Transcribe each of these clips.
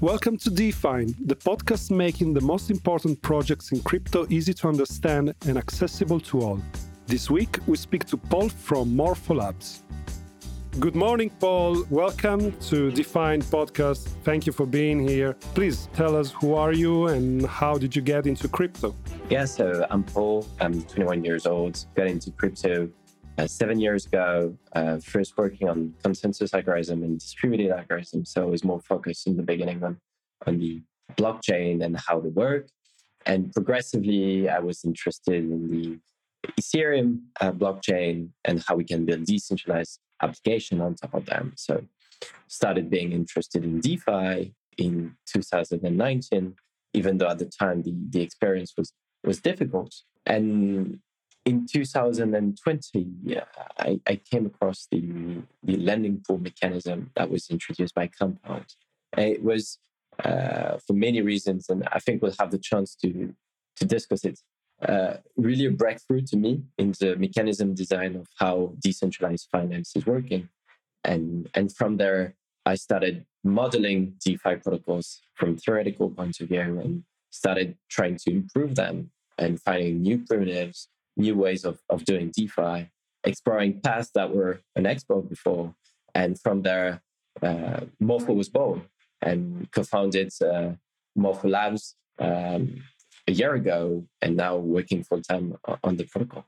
Welcome to DeFine, the podcast making the most important projects in crypto easy to understand and accessible to all. This week, we speak to Paul from Morpho Labs. Good morning, Paul. Welcome to DeFine podcast. Thank you for being here. Please tell us who are you and how did you get into crypto? Yeah, so I'm Paul. I'm 21 years old. Got into crypto uh, seven years ago. Uh, first working on consensus algorithm and distributed algorithm. So I was more focused in the beginning on on the blockchain and how they work. And progressively, I was interested in the Ethereum uh, blockchain and how we can build decentralized application on top of them. So started being interested in DeFi in 2019, even though at the time the, the experience was was difficult. And in 2020, yeah, I, I came across the, the lending pool mechanism that was introduced by Compound. It was uh, for many reasons, and I think we'll have the chance to to discuss it. Uh, really a breakthrough to me in the mechanism design of how decentralized finance is working. And, and from there, I started modeling DeFi protocols from theoretical point of view and started trying to improve them and finding new primitives, new ways of, of doing DeFi, exploring paths that were unexplored before. And from there, uh, Morpho was born and co-founded uh, Morpho Labs um, a year ago and now working full time on the protocol.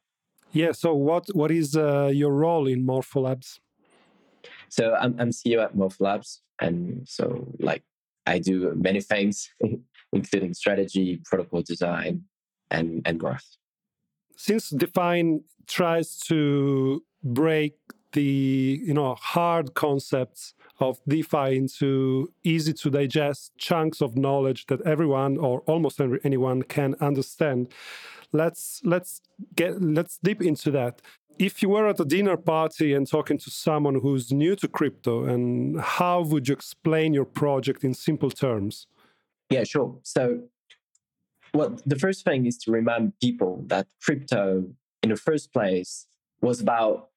Yeah. So what what is uh, your role in Morpho Labs? So I'm, I'm CEO at Morpho Labs, and so like I do many things, including strategy, protocol design, and and growth. Since DeFine tries to break the you know hard concepts of DeFi into easy to digest chunks of knowledge that everyone or almost anyone can understand. Let's let's get let's dip into that. If you were at a dinner party and talking to someone who's new to crypto, and how would you explain your project in simple terms? Yeah, sure. So, well, the first thing is to remind people that crypto, in the first place, was about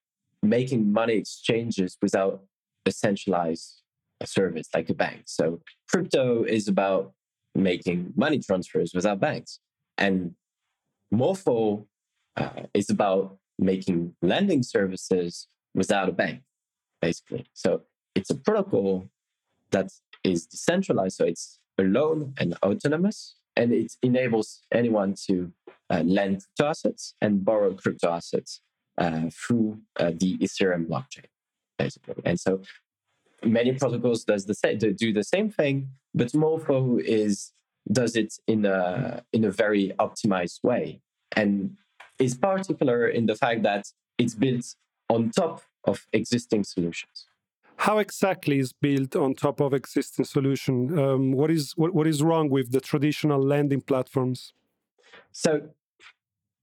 making money exchanges without a centralized service like a bank. So crypto is about making money transfers without banks. And Morpho uh, is about making lending services without a bank, basically. So it's a protocol that is decentralized. So it's alone and autonomous. And it enables anyone to uh, lend crypto assets and borrow crypto assets uh, through uh, the Ethereum blockchain, basically. And so many protocols does the same, do the same thing, but Morpho is does it in a in a very optimized way, and is particular in the fact that it's built on top of existing solutions. How exactly is built on top of existing solution? Um, what is what, what is wrong with the traditional lending platforms? So,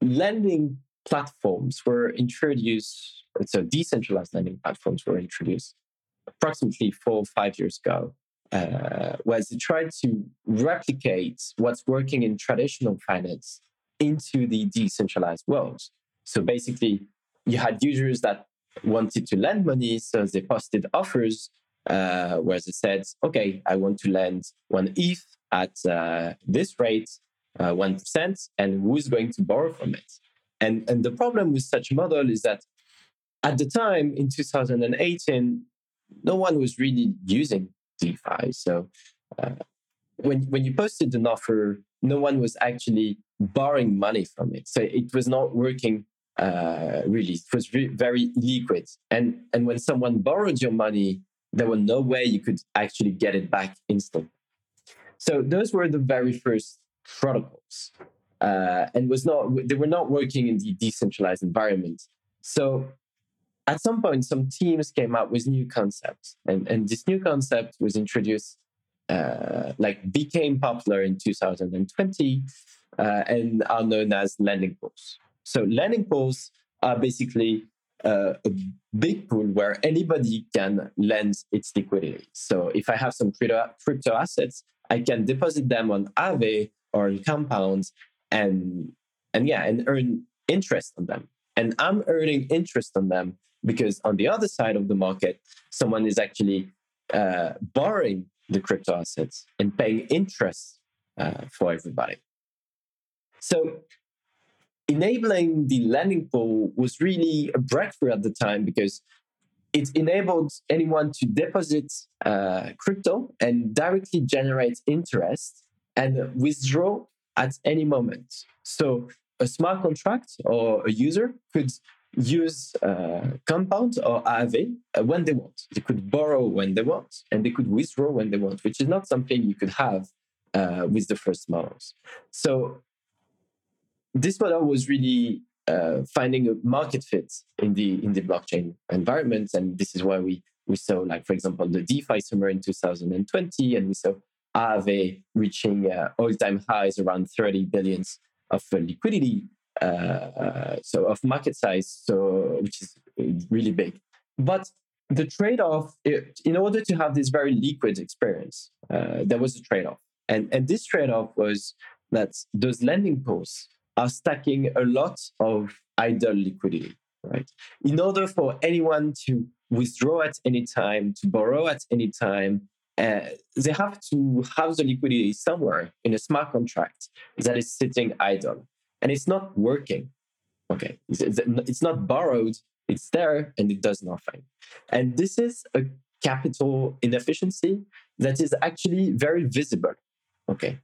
lending platforms were introduced, so decentralized lending platforms were introduced approximately four or five years ago, uh, was it tried to replicate what's working in traditional finance into the decentralized world. So basically, you had users that wanted to lend money, so they posted offers uh, where they said, okay, I want to lend one ETH at uh, this rate, uh, 1%, and who's going to borrow from it? And, and the problem with such a model is that at the time in 2018, no one was really using DeFi. So uh, when, when you posted an offer, no one was actually borrowing money from it. So it was not working uh, really. It was re- very liquid. And, and when someone borrowed your money, there was no way you could actually get it back instantly. So those were the very first protocols uh, and was not they were not working in the decentralized environment. So at some point, some teams came up with new concepts, and, and this new concept was introduced, uh, like became popular in 2020, uh, and are known as lending pools. So lending pools are basically uh, a big pool where anybody can lend its liquidity. So if I have some crypto, crypto assets, I can deposit them on Aave or on Compound and and yeah and earn interest on them and i'm earning interest on them because on the other side of the market someone is actually uh, borrowing the crypto assets and paying interest uh, for everybody. So enabling the lending pool was really a breakthrough at the time because it enabled anyone to deposit uh, crypto and directly generate interest and withdraw at any moment. So a smart contract or a user could use uh, compound or Aave uh, when they want. They could borrow when they want and they could withdraw when they want, which is not something you could have uh, with the first models. So this model was really uh, finding a market fit in the in the blockchain environment, and this is why we we saw, like for example, the DeFi summer in 2020, and we saw Aave reaching uh, all-time highs around 30 billions of uh, liquidity, uh, so of market size, so which is really big. But the trade-off, in order to have this very liquid experience, uh, there was a trade-off, and and this trade-off was that those lending pools are stacking a lot of idle liquidity, right? In order for anyone to withdraw at any time, to borrow at any time, uh, they have to have the liquidity somewhere in a smart contract that is sitting idle. And it's not working. Okay. It's not borrowed, it's there and it does nothing. And this is a capital inefficiency that is actually very visible. Okay.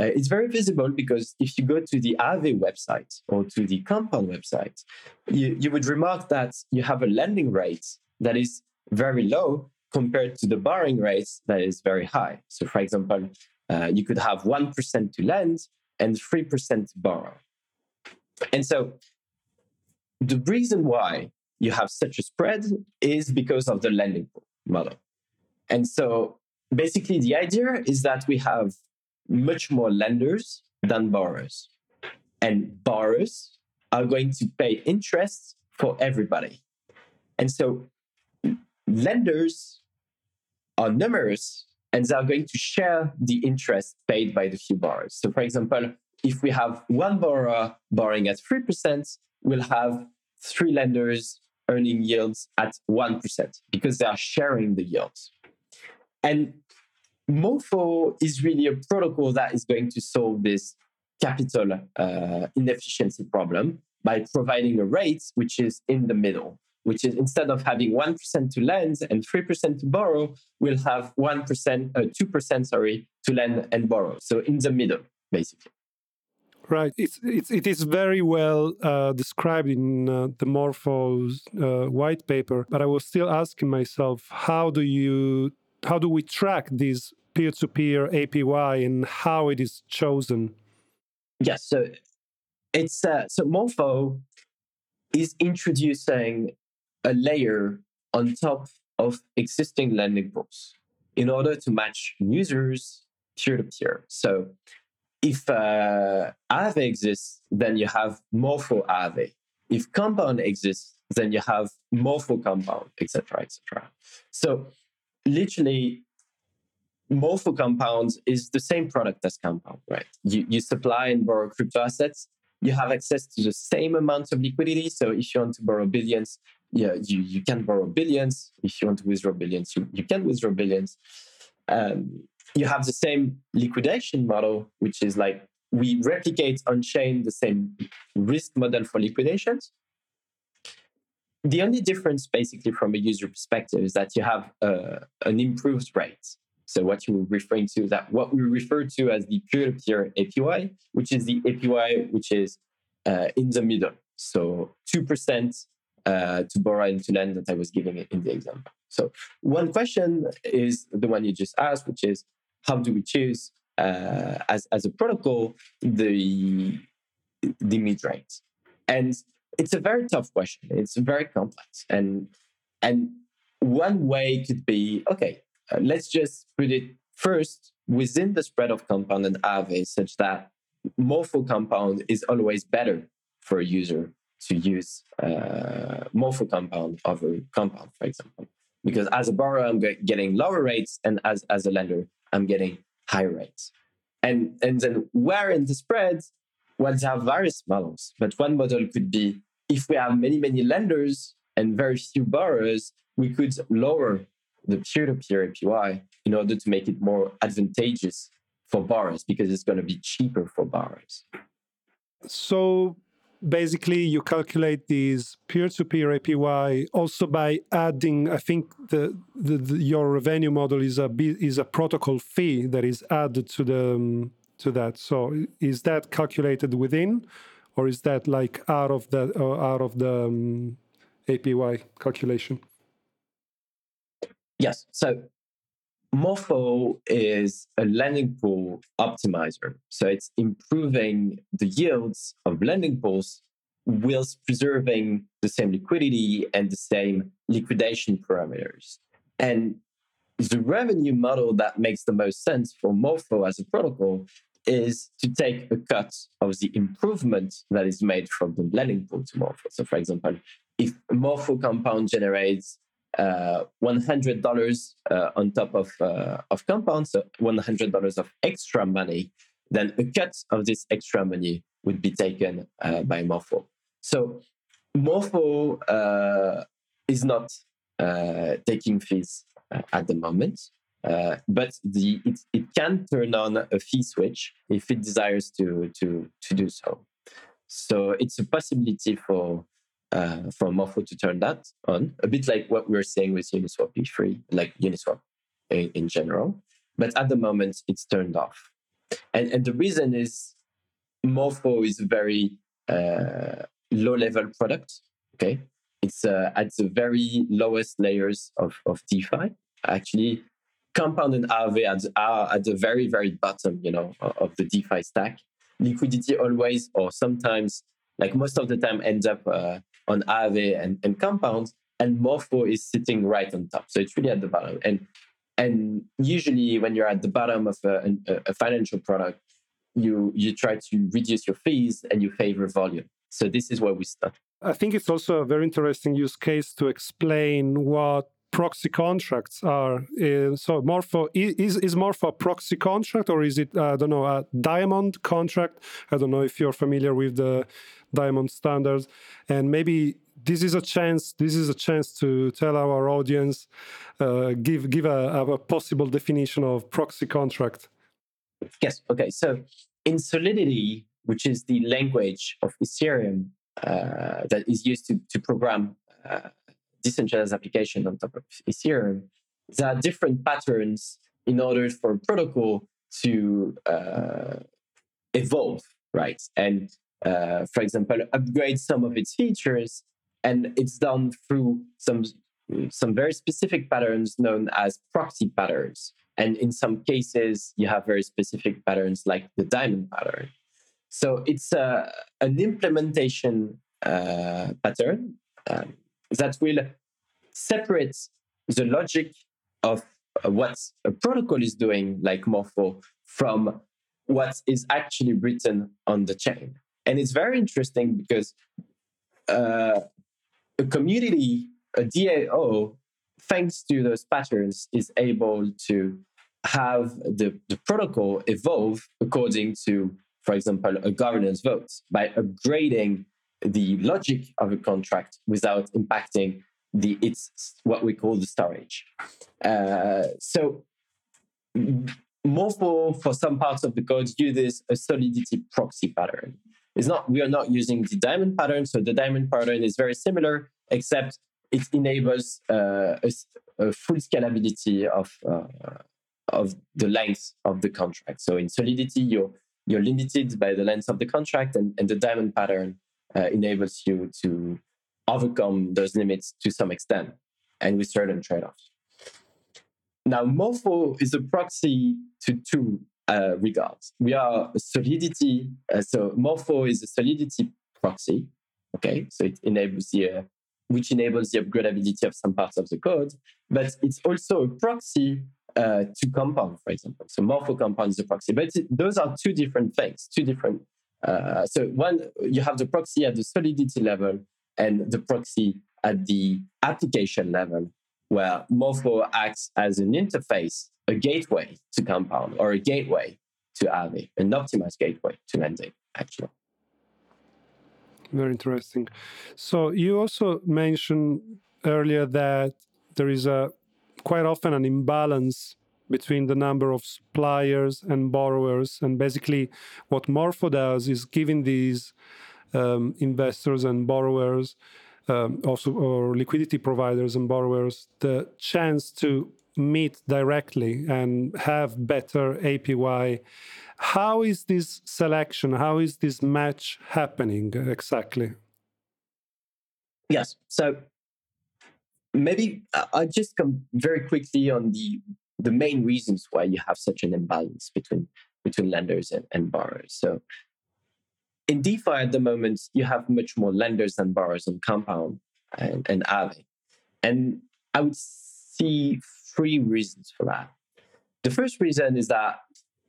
Uh, it's very visible because if you go to the Aave website or to the Compound website, you, you would remark that you have a lending rate that is very low compared to the borrowing rate that is very high. So, for example, uh, you could have 1% to lend and 3% to borrow. And so, the reason why you have such a spread is because of the lending model. And so, basically, the idea is that we have much more lenders than borrowers. And borrowers are going to pay interest for everybody. And so lenders are numerous and they are going to share the interest paid by the few borrowers. So, for example, if we have one borrower borrowing at 3%, we'll have three lenders earning yields at 1% because they are sharing the yields. And Morpho is really a protocol that is going to solve this capital uh, inefficiency problem by providing a rate which is in the middle, which is instead of having 1% to lend and 3% to borrow, we'll have 1%, uh, 2%, sorry, to lend and borrow. So in the middle, basically. Right. It's, it's, it is very well uh, described in uh, the Morpho's uh, white paper, but I was still asking myself, how do you how do we track this peer-to-peer APY and how it is chosen? Yes, so it's uh, so Morpho is introducing a layer on top of existing lending pools in order to match users peer to peer. So if uh, Aave exists, then you have Morpho Aave. If Compound exists, then you have Morpho Compound, etc., etc. So literally Morpho compounds is the same product as compound, right? You, you supply and borrow crypto assets. You have access to the same amount of liquidity. So if you want to borrow billions, yeah, you, you can borrow billions. If you want to withdraw billions, you, you can withdraw billions. Um, you have the same liquidation model, which is like we replicate on chain the same risk model for liquidations. The only difference, basically, from a user perspective, is that you have uh, an improved rate. So what you were referring to is that what we refer to as the peer-to-peer which is the APY which is uh, in the middle. So two percent uh, to borrow and to lend that I was giving in the example. So one question is the one you just asked, which is how do we choose uh, as as a protocol the the mid range? And it's a very tough question. It's very complex, and and one way could be okay. Let's just put it first within the spread of compound and Aave, such that Morpho compound is always better for a user to use uh, Morpho compound over compound, for example. Because as a borrower, I'm getting lower rates, and as, as a lender, I'm getting higher rates. And, and then where in the spread well, there are various models, but one model could be if we have many, many lenders and very few borrowers, we could lower the peer-to-peer APY in order to make it more advantageous for borrowers because it's going to be cheaper for borrowers. So basically you calculate these peer-to-peer APY also by adding. I think the, the, the your revenue model is a is a protocol fee that is added to the um, to that. So is that calculated within, or is that like out of the uh, out of the um, APY calculation? Yes. So Morpho is a lending pool optimizer. So it's improving the yields of lending pools whilst preserving the same liquidity and the same liquidation parameters. And the revenue model that makes the most sense for Morpho as a protocol is to take a cut of the improvement that is made from the lending pool to Morpho. So, for example, if Morpho compound generates uh, $100 uh, on top of, uh, of compound, so $100 of extra money, then a cut of this extra money would be taken uh, by Morpho. So Morpho uh, is not uh, taking fees at the moment, but the, it, it can turn on a fee switch if it desires to, to, to do so. So it's a possibility for uh, from Morpho to turn that on, a bit like what we are saying with Uniswap V3, like Uniswap in, in, general. But at the moment, it's turned off. And, and the reason is Morpho is a very uh, low level product. Okay. It's uh, at the very lowest layers of, of DeFi. Actually, Compound and Aave are at the very, very bottom, you know, of the DeFi stack. Liquidity always, or sometimes, like most of the time, ends up uh, on Aave and, and compounds, and Morpho is sitting right on top. So it's really at the bottom. And and usually when you're at the bottom of a, a, a financial product, you you try to reduce your fees and you favor volume. So this is where we start. I think it's also a very interesting use case to explain what proxy contracts are. Uh, so Morpho is is Morpho a proxy contract or is it I don't know a diamond contract? I don't know if you're familiar with the diamond standards and maybe this is a chance this is a chance to tell our audience uh, give give a, a possible definition of proxy contract yes okay so in solidity which is the language of ethereum uh, that is used to, to program uh, decentralized application on top of ethereum there are different patterns in order for a protocol to uh, evolve right and uh, for example, upgrade some of its features, and it's done through some some very specific patterns known as proxy patterns. And in some cases, you have very specific patterns like the diamond pattern. So it's uh, an implementation uh, pattern um, that will separate the logic of uh, what a protocol is doing, like Morpho, from what is actually written on the chain. And it's very interesting because uh, a community, a DAO, thanks to those patterns, is able to have the, the protocol evolve according to, for example, a governance vote by upgrading the logic of a contract without impacting the it's what we call the storage. Uh, so Morpho, for some parts of the code, uses a solidity proxy pattern. It's not we are not using the diamond pattern. So the diamond pattern is very similar, except it enables uh, a, a, full scalability of uh, of the length of the contract. So in Solidity, you're you're limited by the length of the contract, and, and the diamond pattern uh, enables you to overcome those limits to some extent, and with certain trade-offs. Now, Morpho is a proxy to two uh, regards. We are solidity, uh, so Morpho is a solidity proxy. Okay, so it enables the uh, which enables the upgradability of some parts of the code, but it's also a proxy uh, to compound, for example. So Morpho compound is a proxy, but it, those are two different things, two different. Uh, so one, you have the proxy at the solidity level and the proxy at the application level, where Morpho acts as an interface a gateway to Compound or a gateway to Aave, an optimized gateway to lending, actually. Very interesting. So you also mentioned earlier that there is a quite often an imbalance between the number of suppliers and borrowers. And basically, what Morpho does is giving these um, investors and borrowers, um, also or liquidity providers and borrowers, the chance to meet directly and have better APY. How is this selection? How is this match happening exactly? Yes. So maybe I just come very quickly on the the main reasons why you have such an imbalance between between lenders and, and borrowers. So in DeFi at the moment, you have much more lenders than borrowers on Compound and, and Aave. And I would see three reasons for that. The first reason is that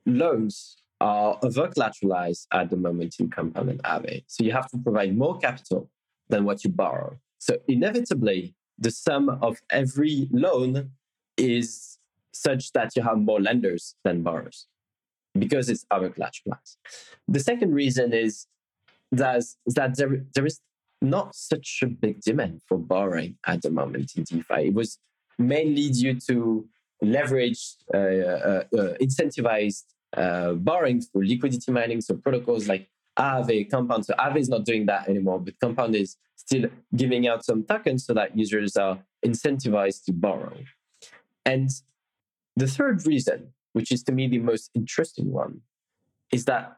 loans are over collateralized at the moment in Compound and Aave. So you have to provide more capital than what you borrow. So inevitably, the sum of every loan is such that you have more lenders than borrowers because it's over collateralized. The second reason is that, that there, there is not such a big demand for borrowing at the moment in DeFi. It was mainly due to leveraged, uh, uh, uh, incentivized uh, borrowing through liquidity mining. So protocols like Aave, Compound. So Aave is not doing that anymore, but Compound is still giving out some tokens so that users are incentivized to borrow. And the third reason, which is to me the most interesting one, is that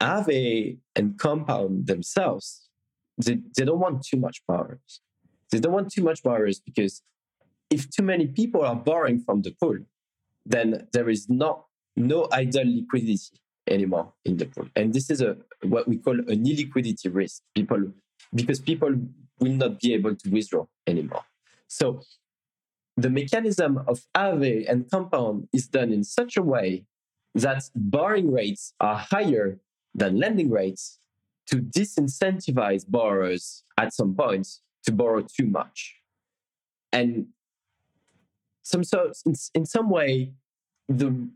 Aave and Compound themselves, they, they don't want too much borrowers. They don't want too much borrowers because if too many people are borrowing from the pool, then there is not no idle liquidity anymore in the pool. And this is a what we call an illiquidity risk. People because people will not be able to withdraw anymore. So the mechanism of Aave and Compound is done in such a way that borrowing rates are higher than lending rates to disincentivize borrowers at some point to borrow too much. And some so in, in some way, the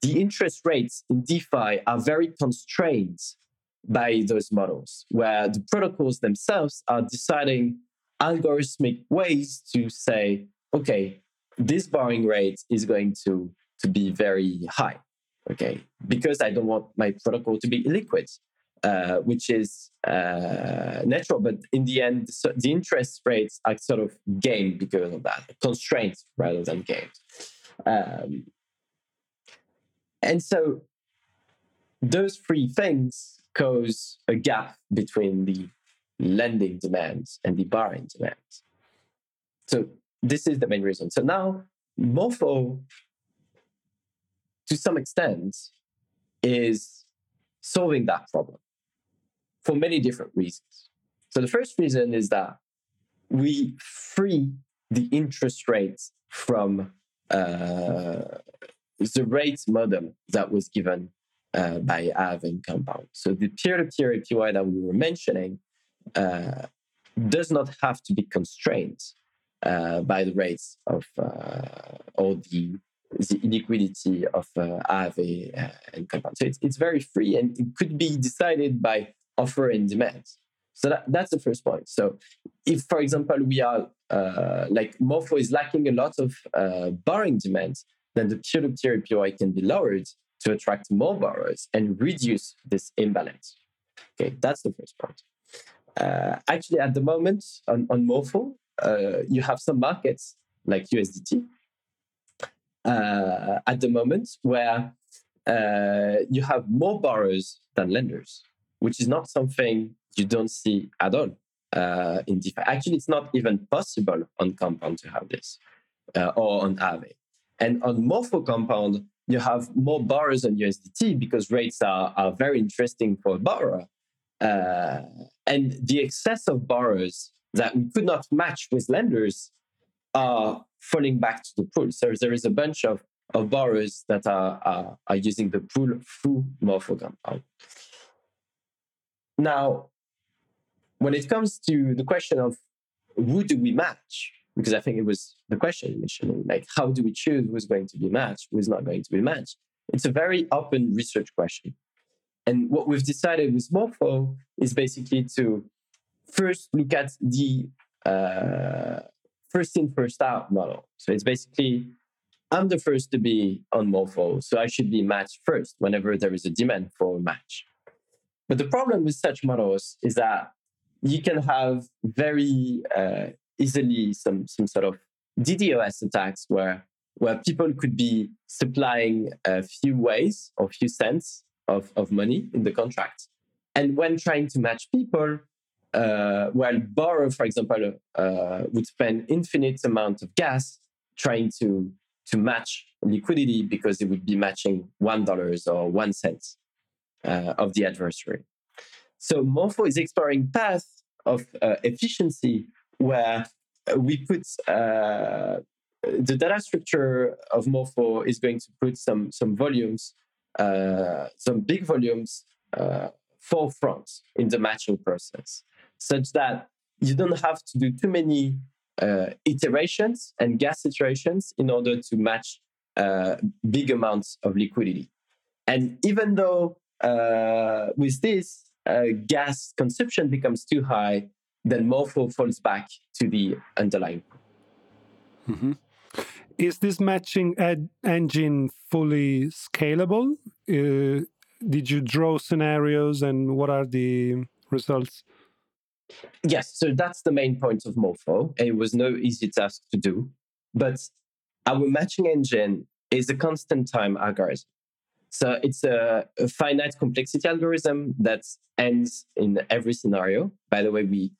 the interest rates in DeFi are very constrained by those models, where the protocols themselves are deciding algorithmic ways to say, okay, this borrowing rate is going to, to be very high, okay, because I don't want my protocol to be illiquid, uh, which is uh, natural. But in the end, so the interest rates are sort of gained because of that, constraints rather than gained. Um, and so those three things cause a gap between the lending demands and the borrowing demands. So this is the main reason. So now Morpho, to some extent, is solving that problem for many different reasons. So the first reason is that we free the interest rates from uh, the rate model that was given uh, by and Compound. So the peer-to-peer APY that we were mentioning uh, does not have to be constrained by the rates of uh, or the the inequality of uh, uh, and Compound. So it's, it's very free and it could be decided by offer and demand. So that, that's the first point. So if, for example, we are uh, like Morpho is lacking a lot of uh, borrowing demand, then the peer-to-peer APY can be lowered to attract more borrowers and reduce this imbalance. Okay, that's the first part. Uh, actually, at the moment on, on Morpho, uh, you have some markets like USDT uh, at the moment where uh, you have more borrowers than lenders, which is not something you don't see at all uh, in DeFi. Actually, it's not even possible on Compound to have this uh, or on Aave. And on Morpho Compound, you have more borrowers on USDT because rates are, are very interesting for a borrower. Uh, and the excess of borrowers that we could not match with lenders are falling back to the pool. So there is a bunch of, of borrowers that are, are, are using the pool through Morpho Compound. Um, now, when it comes to the question of who do we match, because I think it was the question initially, like how do we choose who's going to be matched, who's not going to be matched? It's a very open research question. And what we've decided with Morpho is basically to first look at the uh, first in, first out model. So it's basically I'm the first to be on Morpho, so I should be matched first whenever there is a demand for a match. But the problem with such models is that you can have very uh, easily some, some sort of DDoS attacks where, where people could be supplying a few ways or few cents of, of money in the contract. And when trying to match people, uh, while Borrow, for example, uh, would spend infinite amount of gas trying to to match liquidity because it would be matching one dollars or one cent uh, of the adversary. So Morpho is exploring path of uh, efficiency where we put uh, the data structure of Morpho is going to put some some volumes, uh, some big volumes uh, forefront in the matching process, such that you don't have to do too many uh, iterations and gas iterations in order to match uh, big amounts of liquidity. And even though uh, with this, uh, gas consumption becomes too high, then Morpho falls back to the underlying. Mm-hmm. Is this matching engine fully scalable? Uh, did you draw scenarios and what are the results? Yes, so that's the main point of Morpho. It was no easy task to do, but our matching engine is a constant time algorithm. So it's a, a finite complexity algorithm that ends in every scenario. By the way, we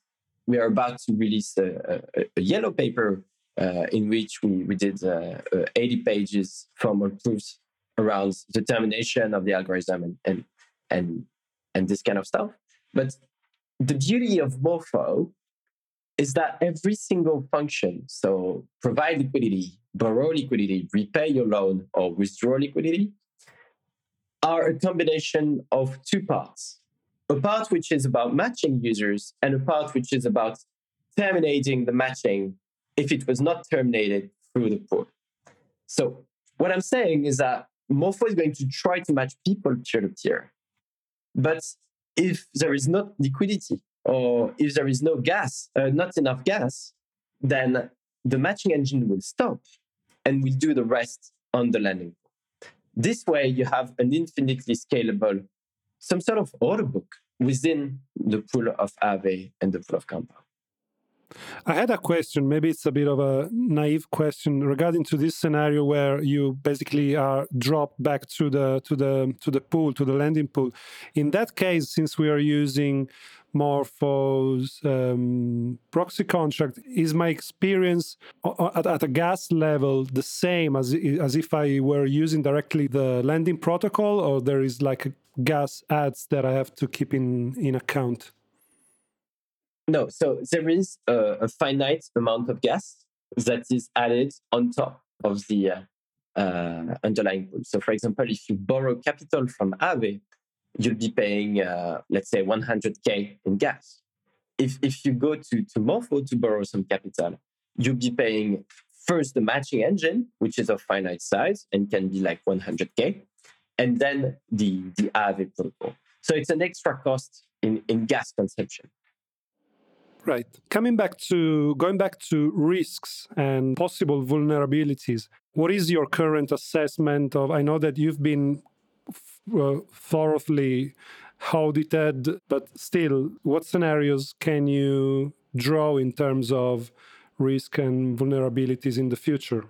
we are about to release a, a, a yellow paper uh, in which we, we did uh, uh, 80 pages formal proofs around determination of the algorithm and, and, and, and this kind of stuff. But the beauty of Morpho is that every single function, so provide liquidity, borrow liquidity, repay your loan, or withdraw liquidity, are a combination of two parts. A part which is about matching users, and a part which is about terminating the matching if it was not terminated through the pool. So, what I'm saying is that Morpho is going to try to match people peer to peer. But if there is not liquidity or if there is no gas, uh, not enough gas, then the matching engine will stop and will do the rest on the landing. This way, you have an infinitely scalable, some sort of order book within the pool of Aave and the pool of Compound. I had a question. Maybe it's a bit of a naive question regarding to this scenario where you basically are dropped back to the to the to the pool to the landing pool. In that case, since we are using Morpho's um, proxy contract, is my experience at, at, a gas level the same as as if I were using directly the landing protocol, or there is like gas ads that I have to keep in in account? No, so there is a, a, finite amount of gas that is added on top of the uh, uh, underlying pool. So, for example, if you borrow capital from Aave, you'll be paying, uh, let's say, 100K in gas. If, if you go to, to Morpho to borrow some capital, you'll be paying first the matching engine, which is of finite size and can be like 100K, and then the, the Aave protocol. So it's an extra cost in, in gas consumption. Right. Coming back to going back to risks and possible vulnerabilities, what is your current assessment of? I know that you've been uh, thoroughly audited, but still, what scenarios can you draw in terms of risk and vulnerabilities in the future?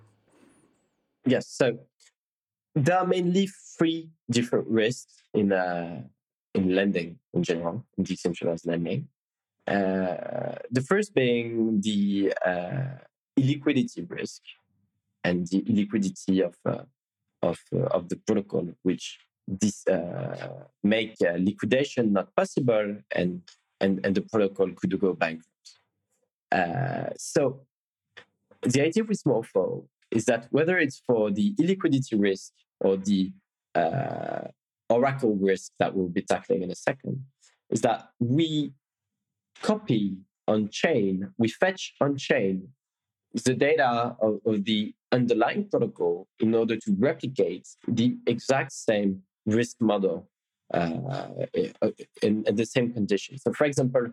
Yes. So there are mainly three different risks in uh, in lending in general, in decentralized lending. Uh, the first being the uh, illiquidity risk and the illiquidity of uh, of uh, of the protocol, which this uh, make liquidation not possible, and and and the protocol could go bankrupt. so the idea with Morpho is that whether it's for the illiquidity risk or the Oracle risk that we'll be tackling in a second, is that we copy on chain, we fetch on chain the data of, of, the underlying protocol in order to replicate the exact same risk model uh, in, in, the same condition. So, for example,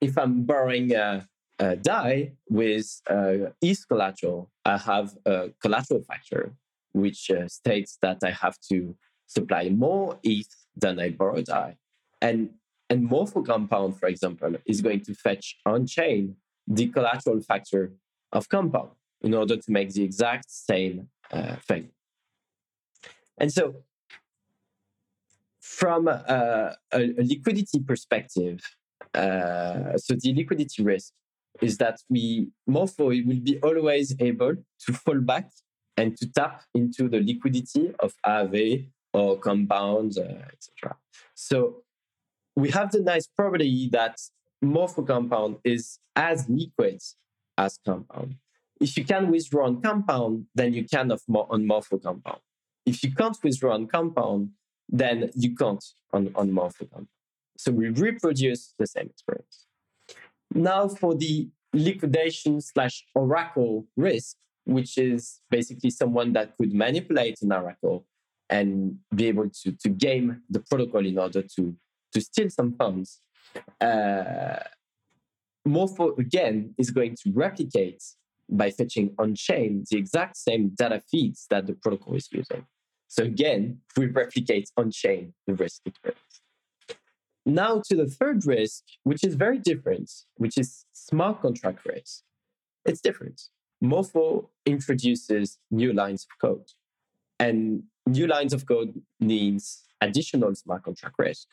if I'm borrowing a, a DAI with uh, ETH collateral, I have a collateral factor which uh, states that I have to supply more ETH than I borrowed I. And and Morpho compound, for example, is going to fetch on chain the collateral factor of compound in order to make the exact same uh, thing. And so, from a, a, a liquidity perspective, uh, so the liquidity risk is that we Morpho will be always able to fall back and to tap into the liquidity of Aave or compounds, uh, etc. So we have the nice property that Morpho compound is as liquid as compound. If you can withdraw on compound, then you can on Morpho compound. If you can't withdraw on compound, then you can't on, on Morpho compound. So we reproduce the same experience. Now for the liquidation slash oracle risk, which is basically someone that could manipulate an oracle and be able to, to game the protocol in order to to steal some funds, uh, Morpho again is going to replicate by fetching on chain the exact same data feeds that the protocol is using. So again, we replicate on chain the risk experience. Now to the third risk, which is very different, which is smart contract risk. It's different. Morpho introduces new lines of code. And new lines of code means additional smart contract risk.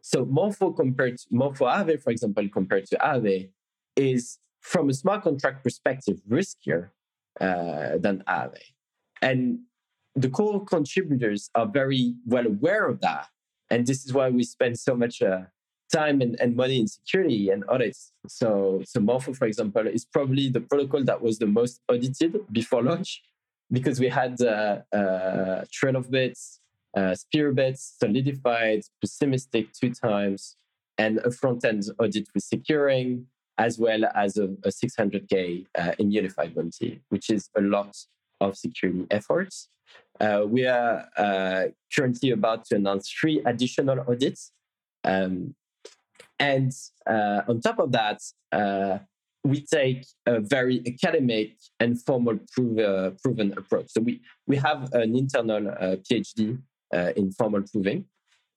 So Morpho compared to Morpho Aave, for example, compared to Aave, is from a smart contract perspective riskier uh, than Aave, And the core contributors are very well aware of that. And this is why we spend so much uh, time and, and money in security and audits. So, so Morpho, for example, is probably the protocol that was the most audited before launch because we had uh, uh, Trail of Bits, uh, Spearbits, Solidified, Pessimistic two times, and a front end audit with securing, as well as a, a 600K uh, in Immunefi Bounty, which is a lot of security efforts. Uh, we are uh, currently about to announce three additional audits. Um, and uh, on top of that, uh, we take a very academic and formal prove, proven approach. So we, we have an internal uh, PhD uh, in formal proving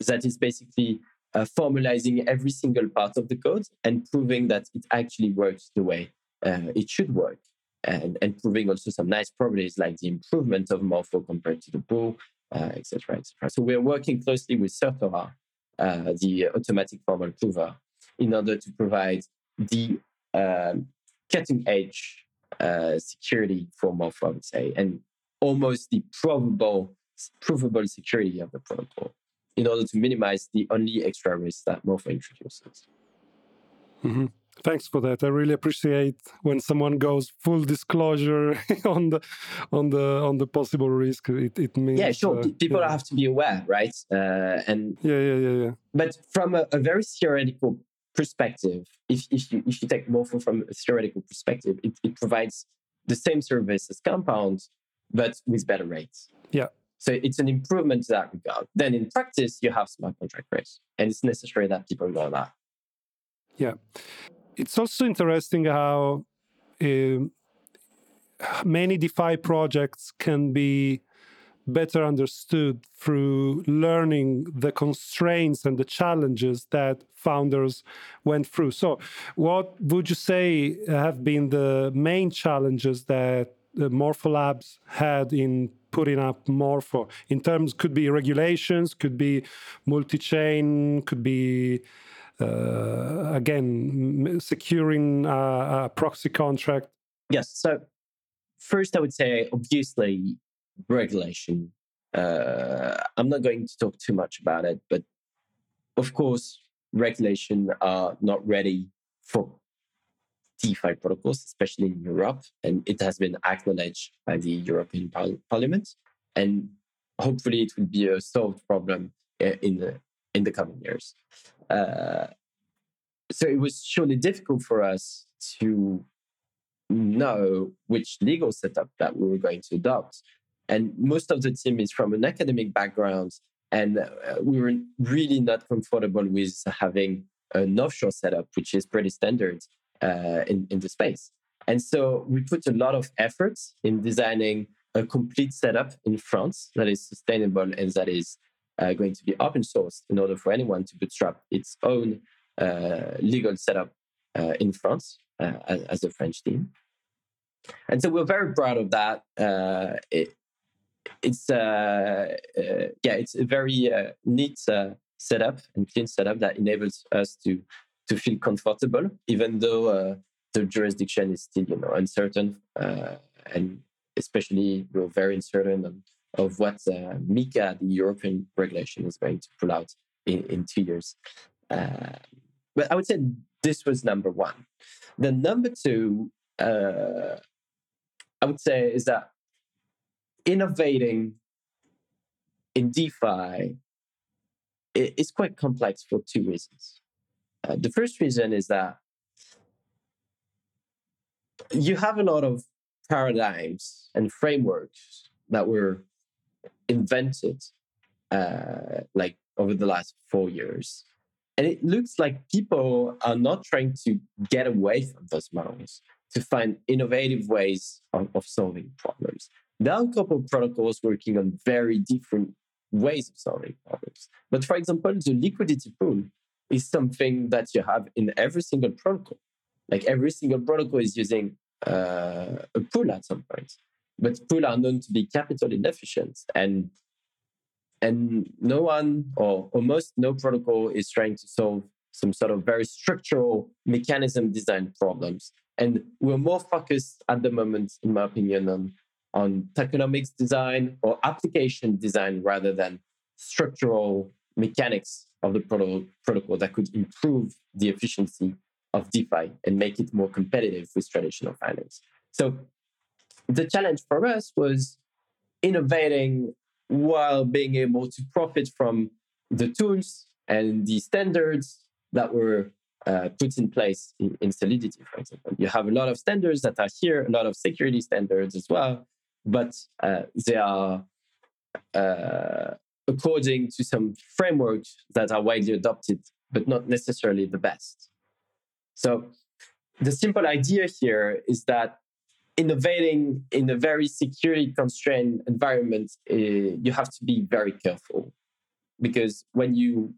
that is basically uh, formalizing every single part of the code and proving that it actually works the way uh, it should work. And, and proving also some nice properties like the improvement of Morpho compared to the pool, etc., etc. So we're working closely with Certora, the automatic formal prover, in order to provide the um, cutting edge uh, security for Morpho, I would say, and almost the probable provable security of the protocol in order to minimize the only extra risk that Morpho introduces. Mm-hmm. Thanks for that. I really appreciate when someone goes full disclosure on the on the on the possible risk. It, it means yeah, sure. Uh, People yeah. have to be aware, right? Uh, and yeah, yeah, yeah, yeah. But from a, a very theoretical perspective, if, if you if you take Morpho from a theoretical perspective, it, it provides the same service as Compound, but with better rates. Yeah. So it's an improvement to that regard. Then in practice, you have smart contract rates, and it's necessary that people know that. Yeah. It's also interesting how uh, many DeFi projects can be better understood through learning the constraints and the challenges that founders went through. So, what would you say have been the main challenges that the Morpho Labs had in putting up Morpho in terms could be regulations, could be multi-chain, could be uh, again securing a, a proxy contract. Yes. So first, I would say obviously regulation. Uh, I'm not going to talk too much about it, but of course, regulation are not ready for DeFi protocols, especially in Europe, and it has been acknowledged by the European par- Parliament. And hopefully, it will be a solved problem uh, in the in the coming years. Uh, so it was surely difficult for us to know which legal setup that we were going to adopt. And most of the team is from an academic background, and uh, we were really not comfortable with having an offshore setup, which is pretty standard uh, in, in the space. And so we put a lot of efforts in designing a complete setup in France that is sustainable and that is uh, going to be open source in order for anyone to bootstrap its own uh, legal setup uh, in France uh, as, as, a French team. And so we're very proud of that. Uh, it, it's yeah, it's a very neat setup and clean setup that enables us to to feel comfortable, even though the jurisdiction is still you know uncertain and especially we're very uncertain of what uh, MiCA, the European regulation, is going to pull out in, in two years. Uh, but I would say this was number one. The number two, uh, I would say, is that innovating in DeFi is quite complex for two reasons. Uh, the first reason is that you have a lot of paradigms and frameworks that were invented uh, like over the last four years. And it looks like people are not trying to get away from those models to find innovative ways of, of solving problems. There are a couple of protocols working on very different ways of solving problems. But for example, the liquidity pool is something that you have in every single protocol. Like every single protocol is using uh, a pool at some point. But pools are known to be capital inefficient, and and no one or almost no protocol is trying to solve some sort of very structural mechanism design problems. And we're more focused at the moment, in my opinion, on on tokenomics design or application design rather than structural mechanics of the proto- protocol that could improve the efficiency of DeFi and make it more competitive with traditional finance. So the challenge for us was innovating while being able to profit from the tools and the standards that were uh, put in place in, in, Solidity, for example. You have a lot of standards that are here, a lot of security standards as well, but uh, they are uh, according to some frameworks that are widely adopted, but not necessarily the best. So the simple idea here is that innovating in a very security constrained environment, uh, you have to be very careful because when you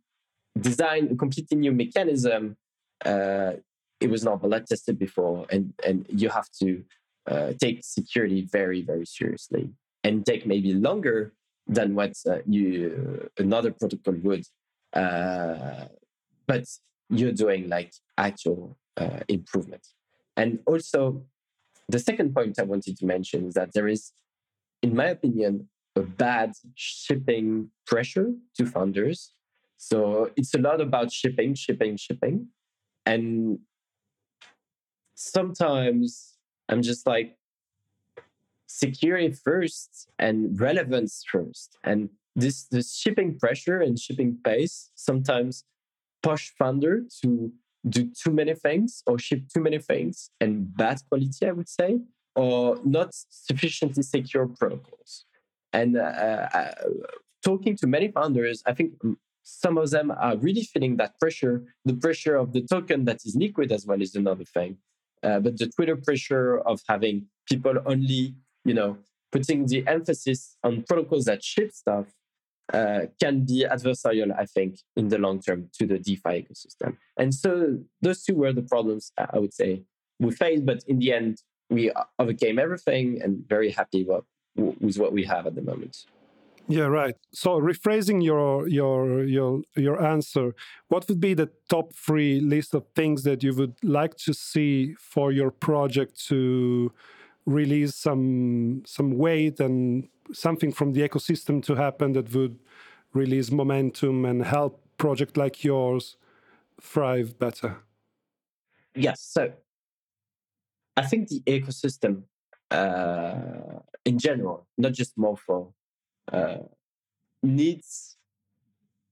design a completely new mechanism, uh, it was not blood tested before, and and you have to uh, take security very very seriously and take maybe longer than what uh, you another protocol would. Uh, but you're doing like actual uh, improvement. And also, the second point I wanted to mention is that there is, in my opinion, a bad shipping pressure to founders. So it's a lot about shipping, shipping, shipping. And sometimes I'm just like, security first and relevance first. And this, this shipping pressure and shipping pace sometimes push founder to do too many things or ship too many things and bad quality, I would say, or not sufficiently secure protocols. And uh, uh, talking to many founders, I think some of them are really feeling that pressure. The pressure of the token that is liquid as well is another thing. Uh, but the Twitter pressure of having people only, you know, putting the emphasis on protocols that ship stuff uh, can be adversarial, I think, in the long term to the DeFi ecosystem. And so those two were the problems I would say we faced, but in the end, we overcame everything and very happy with what we have at the moment. Yeah, right. So rephrasing your your your your answer, what would be the top three list of things that you would like to see for your project to release some some weight and something from the ecosystem to happen that would release momentum and help project like yours thrive better? Yes. So I think the ecosystem uh, in general, not just Morpho, uh, needs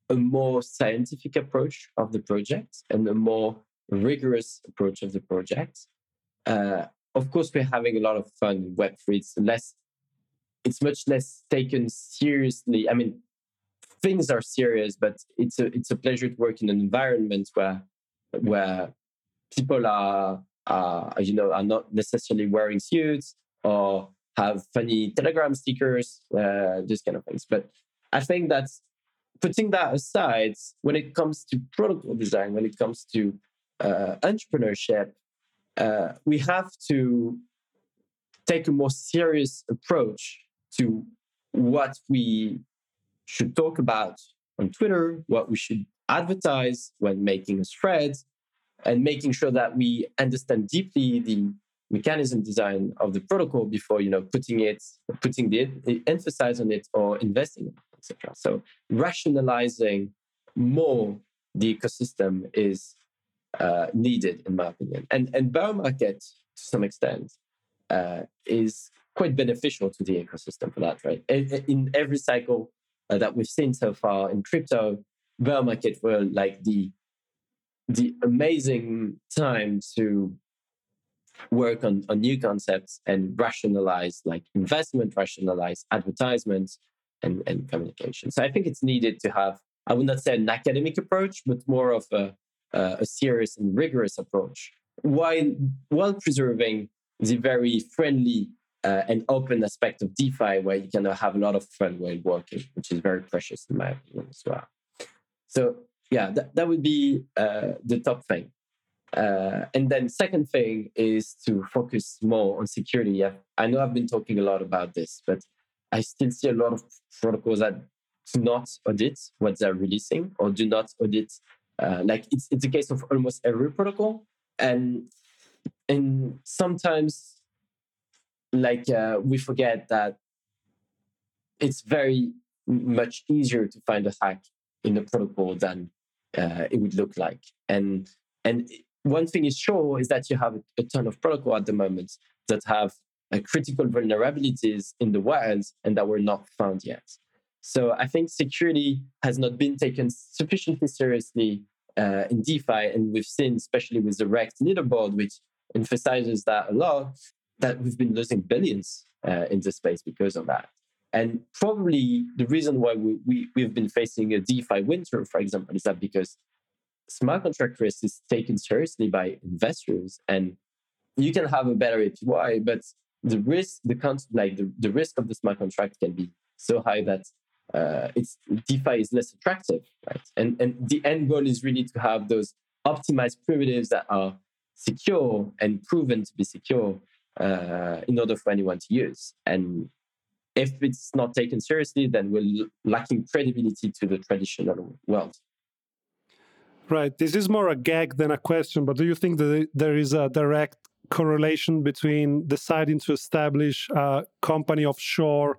a more scientific approach of the project and a more rigorous approach of the project. Uh, of course, we're having a lot of fun in Web3. It's less it's much less taken seriously. I mean, things are serious, but it's a it's a pleasure to work in an environment where where people are are you know are not necessarily wearing suits or have funny Telegram stickers, uh, kind of things. But I think that putting that aside, when it comes to protocol design, when it comes to uh, entrepreneurship, uh, we have to take a more serious approach to what we should talk about on Twitter, what we should advertise when making a thread, and making sure that we understand deeply the mechanism design of the protocol before you know putting it putting the, emphasis on it or investing in etc so rationalizing more the ecosystem is uh, needed in my opinion and and bear market to some extent uh, is quite beneficial to the ecosystem for that right in, in every cycle uh, that we've seen so far in crypto bear market were like the the amazing time to work on, on new concepts and rationalize like investment, rationalize advertisements and, and communication. So I think it's needed to have, I would not say an academic approach, but more of a, a serious and rigorous approach while, while preserving the very friendly uh, and open aspect of DeFi where you can have a lot of fun while working, which is very precious in my opinion as well. So yeah, that, that would be uh, the top thing. Uh, and then second thing is to focus more on security. I, I know I've been talking a lot about this, but I still see a lot of protocols that do not audit what they're releasing or do not audit. Uh, like it's it's a case of almost every protocol, and and sometimes like uh, we forget that it's very much easier to find a hack in a protocol than uh, it would look like, and and one thing is sure is that you have a ton of protocol at the moment that have uh, critical vulnerabilities in the wild and that were not found yet. So I think security has not been taken sufficiently seriously uh, in DeFi, and we've seen, especially with the Rekt leaderboard, which emphasizes that a lot, that we've been losing billions uh, in the space because of that. And probably the reason why we, we, we've been facing a DeFi winter, for example, is that because smart contract risk is taken seriously by investors and you can have a better APY, but the risk, the like the, the risk of the smart contract can be so high that uh, it's DeFi is less attractive, right? And and the end goal is really to have those optimized primitives that are secure and proven to be secure uh, in order for anyone to use. And if it's not taken seriously, then we're lacking credibility to the traditional world. Right. This is more a gag than a question, but do you think that there is a direct correlation between deciding to establish a company offshore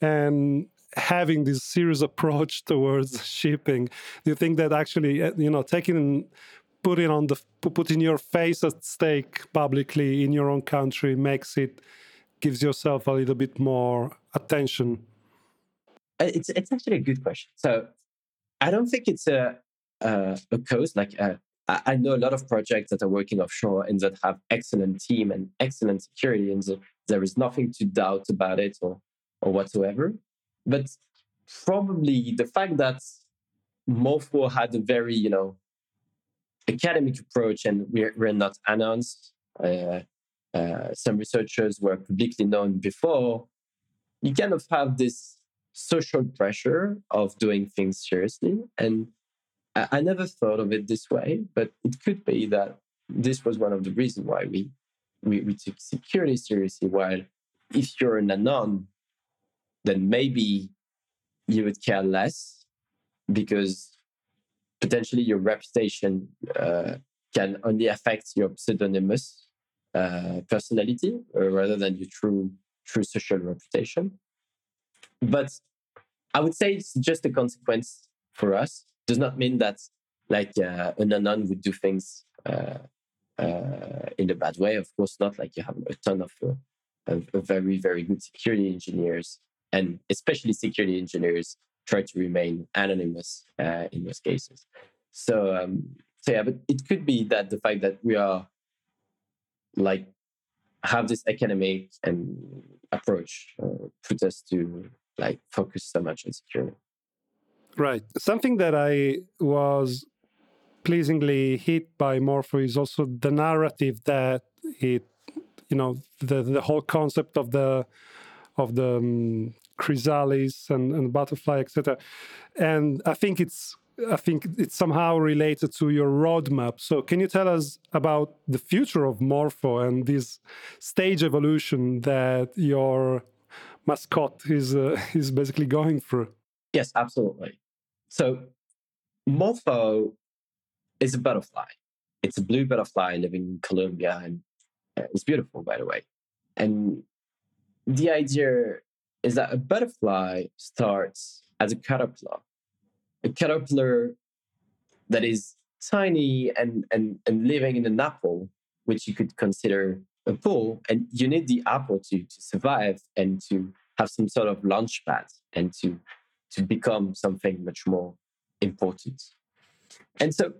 and having this serious approach towards shipping? Do you think that actually, uh, you know, taking putting on the putting your face at stake publicly in your own country makes it gives yourself a little bit more attention? Uh, it's it's actually a good question. So I don't think it's a uh, a cause. Like uh, I know a lot of projects that are working offshore and that have excellent team and excellent security, and there is nothing to doubt about it or or whatsoever. But probably the fact that Morpho had a very you know academic approach and we're, we're not announced. Uh, uh, some researchers were publicly known before. You kind of have this social pressure of doing things seriously, and I, I never thought of it this way, but it could be that this was one of the reasons why we, we, we took security seriously. While if you're an anon, then maybe you would care less because potentially your reputation uh, can only affect your pseudonymous uh, personality uh, rather than your true true social reputation. But I would say it's just a consequence for us does not mean that like uh, an anon would do things uh, uh, in a bad way. Of course not. Like you have a ton of, of very very good security engineers, and especially security engineers try to remain anonymous uh, in most cases. So um, so yeah, but it could be that the fact that we are like have this academic and approach uh, put us to like focus so much on security. Right. Something that I was pleasingly hit by Morpho is also the narrative that it you know the the whole concept of the of the um, chrysalis and, and butterfly, etc. And I think it's I think it's somehow related to your roadmap. So, can you tell us about the future of Morpho and this stage evolution that your mascot is uh, is basically going through? Yes, absolutely. So, Morpho is a butterfly. It's a blue butterfly living in Colombia, and uh, it's beautiful, by the way. And the idea is that a butterfly starts as a caterpillar a caterpillar that is tiny and, and, and living in an apple, which you could consider a pool, and you need the apple to, to survive and to have some sort of launch pad and to, to become something much more important. And so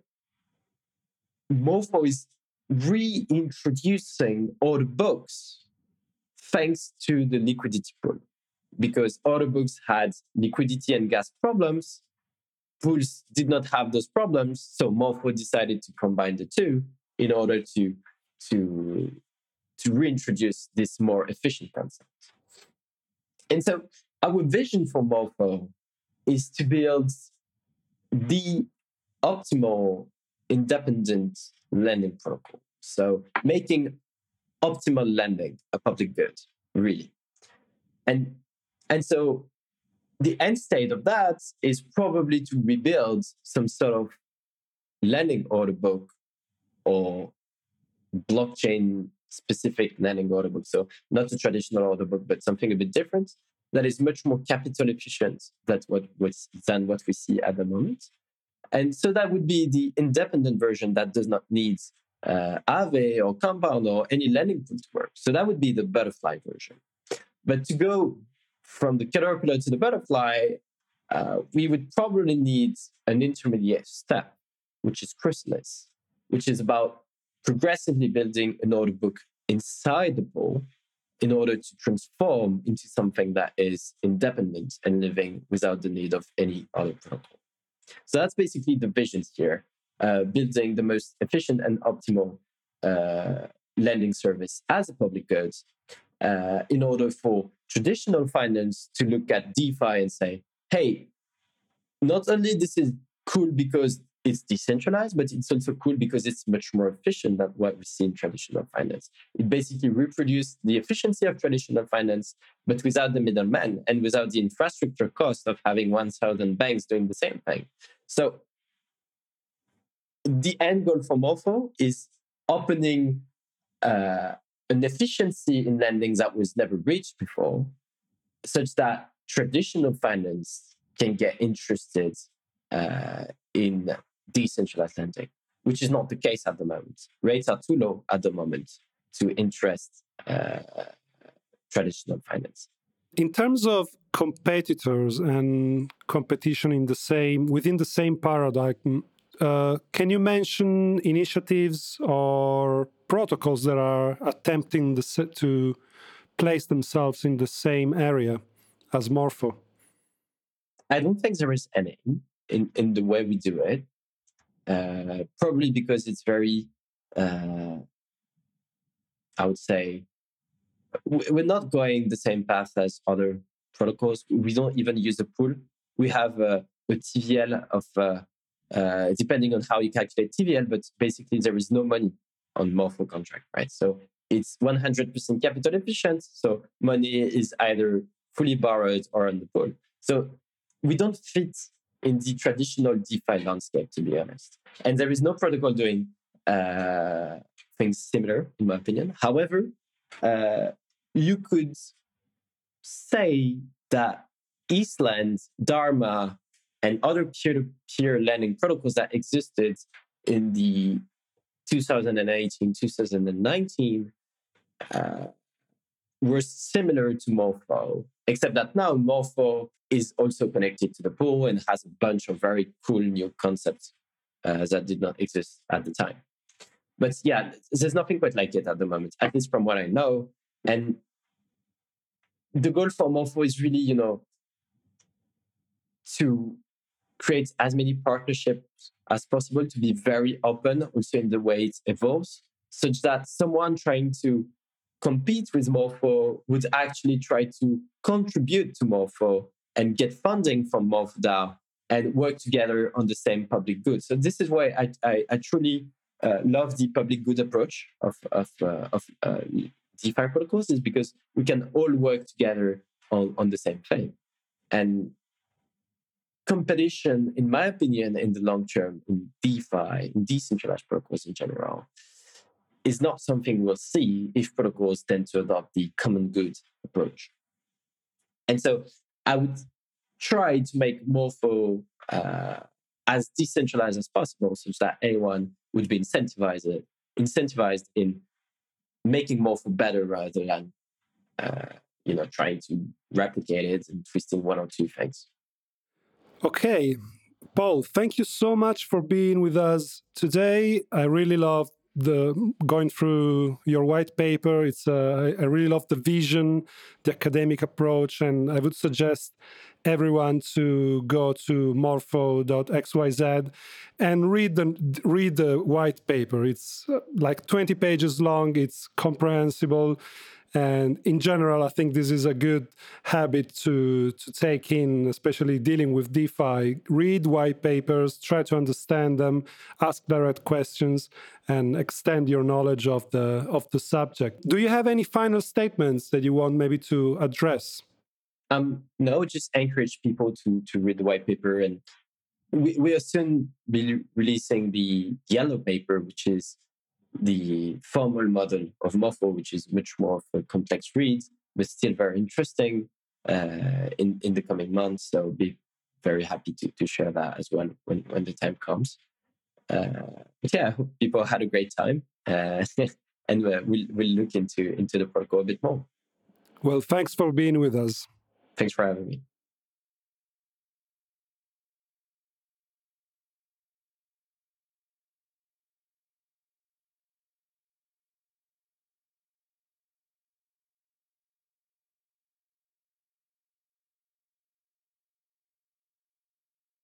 Morpho is reintroducing order books thanks to the liquidity pool because order books had liquidity and gas problems pools did not have those problems. So Morpho decided to combine the two in order to, to, to reintroduce this more efficient concept. And so our vision for Morpho is to build the optimal independent lending protocol. So making optimal lending a public good, really. And and so the end state of that is probably to rebuild some sort of lending order book or blockchain specific lending order book. So not a traditional order book, but something a bit different that is much more capital efficient than what, than what we see at the moment. And so that would be the independent version that does not need uh, or Compound or any lending pool to work. So that would be the butterfly version. But to go from the caterpillar to the butterfly, uh, we would probably need an intermediate step, which is chrysalis, which is about progressively building an order book inside the ball in order to transform into something that is independent and living without the need of any other protocol. So that's basically the visions here, uh, building the most efficient and optimal uh, lending service as a public good uh, in order for traditional finance to look at DeFi and say, hey, not only this is cool because it's decentralized, but it's also cool because it's much more efficient than what we see in traditional finance. It basically reproduces the efficiency of traditional finance, but without the middleman and without the infrastructure cost of having 1,000 banks doing the same thing. So the end goal for Morpho is opening uh, an efficiency in lending that was never reached before, such that traditional finance can get interested uh, in decentralized lending, which is not the case at the moment. Rates are too low at the moment to interest uh, traditional finance. In terms of competitors and competition in the same within the same paradigm, uh, can you mention initiatives or protocols that are attempting the, to place themselves in the same area as Morpho? I don't think there is any in, in the way we do it. Uh, probably because it's very, uh, I would say, we're not going the same path as other protocols. We don't even use a pool. We have a, a TVL of, uh, uh, depending on how you calculate TVL, but basically there is no money Morpho contract, right? So it's 100% capital efficient. So money is either fully borrowed or on the pool. So we don't fit in the traditional DeFi landscape, to be honest. And there is no protocol doing uh, things similar, in my opinion. However, uh, you could say that ETHLend, Dharma, and other peer-to-peer lending protocols that existed in the 2018, 2019 uh, were similar to Morpho, except that now Morpho is also connected to the pool and has a bunch of very cool new concepts uh, that did not exist at the time. But yeah, there's nothing quite like it at the moment, at least from what I know. And the goal for Morpho is really, you know, to create as many partnerships as possible to be very open also in the way it evolves, such that someone trying to compete with Morpho would actually try to contribute to Morpho and get funding from MorphoDAO and work together on the same public good. So this is why I, I, I truly uh, love the public good approach of, of, uh, of uh, DeFi protocols is because we can all work together on, on the same claim. And competition, in my opinion, in the long term, in DeFi, in decentralized protocols in general, is not something we'll see if protocols tend to adopt the common good approach. And so I would try to make Morpho uh, as decentralized as possible, such that anyone would be incentivized incentivized in making Morpho better rather than uh, you know trying to replicate it and twisting one or two things. Okay, Paul, thank you so much for being with us today. I really love the going through your white paper. It's uh, I really love the vision, the academic approach, and I would suggest everyone to go to morpho.xyz and read the read the white paper. It's uh, like 20 pages long. It's comprehensible and in general, I think this is a good habit to, to take in, especially dealing with DeFi. Read white papers, try to understand them, ask direct questions, and extend your knowledge of the of the subject. Do you have any final statements that you want maybe to address? Um, no, just encourage people to to read the white paper, and we we'll soon be releasing the yellow paper, which is the formal model of Morpho, which is much more of a complex read, but still very interesting uh, in, in the coming months. So be very happy to, to share that as well when, when the time comes. Uh, but yeah, I hope people had a great time. Uh, and we'll, we'll look into, into the protocol a bit more. Well, thanks for being with us. Thanks for having me.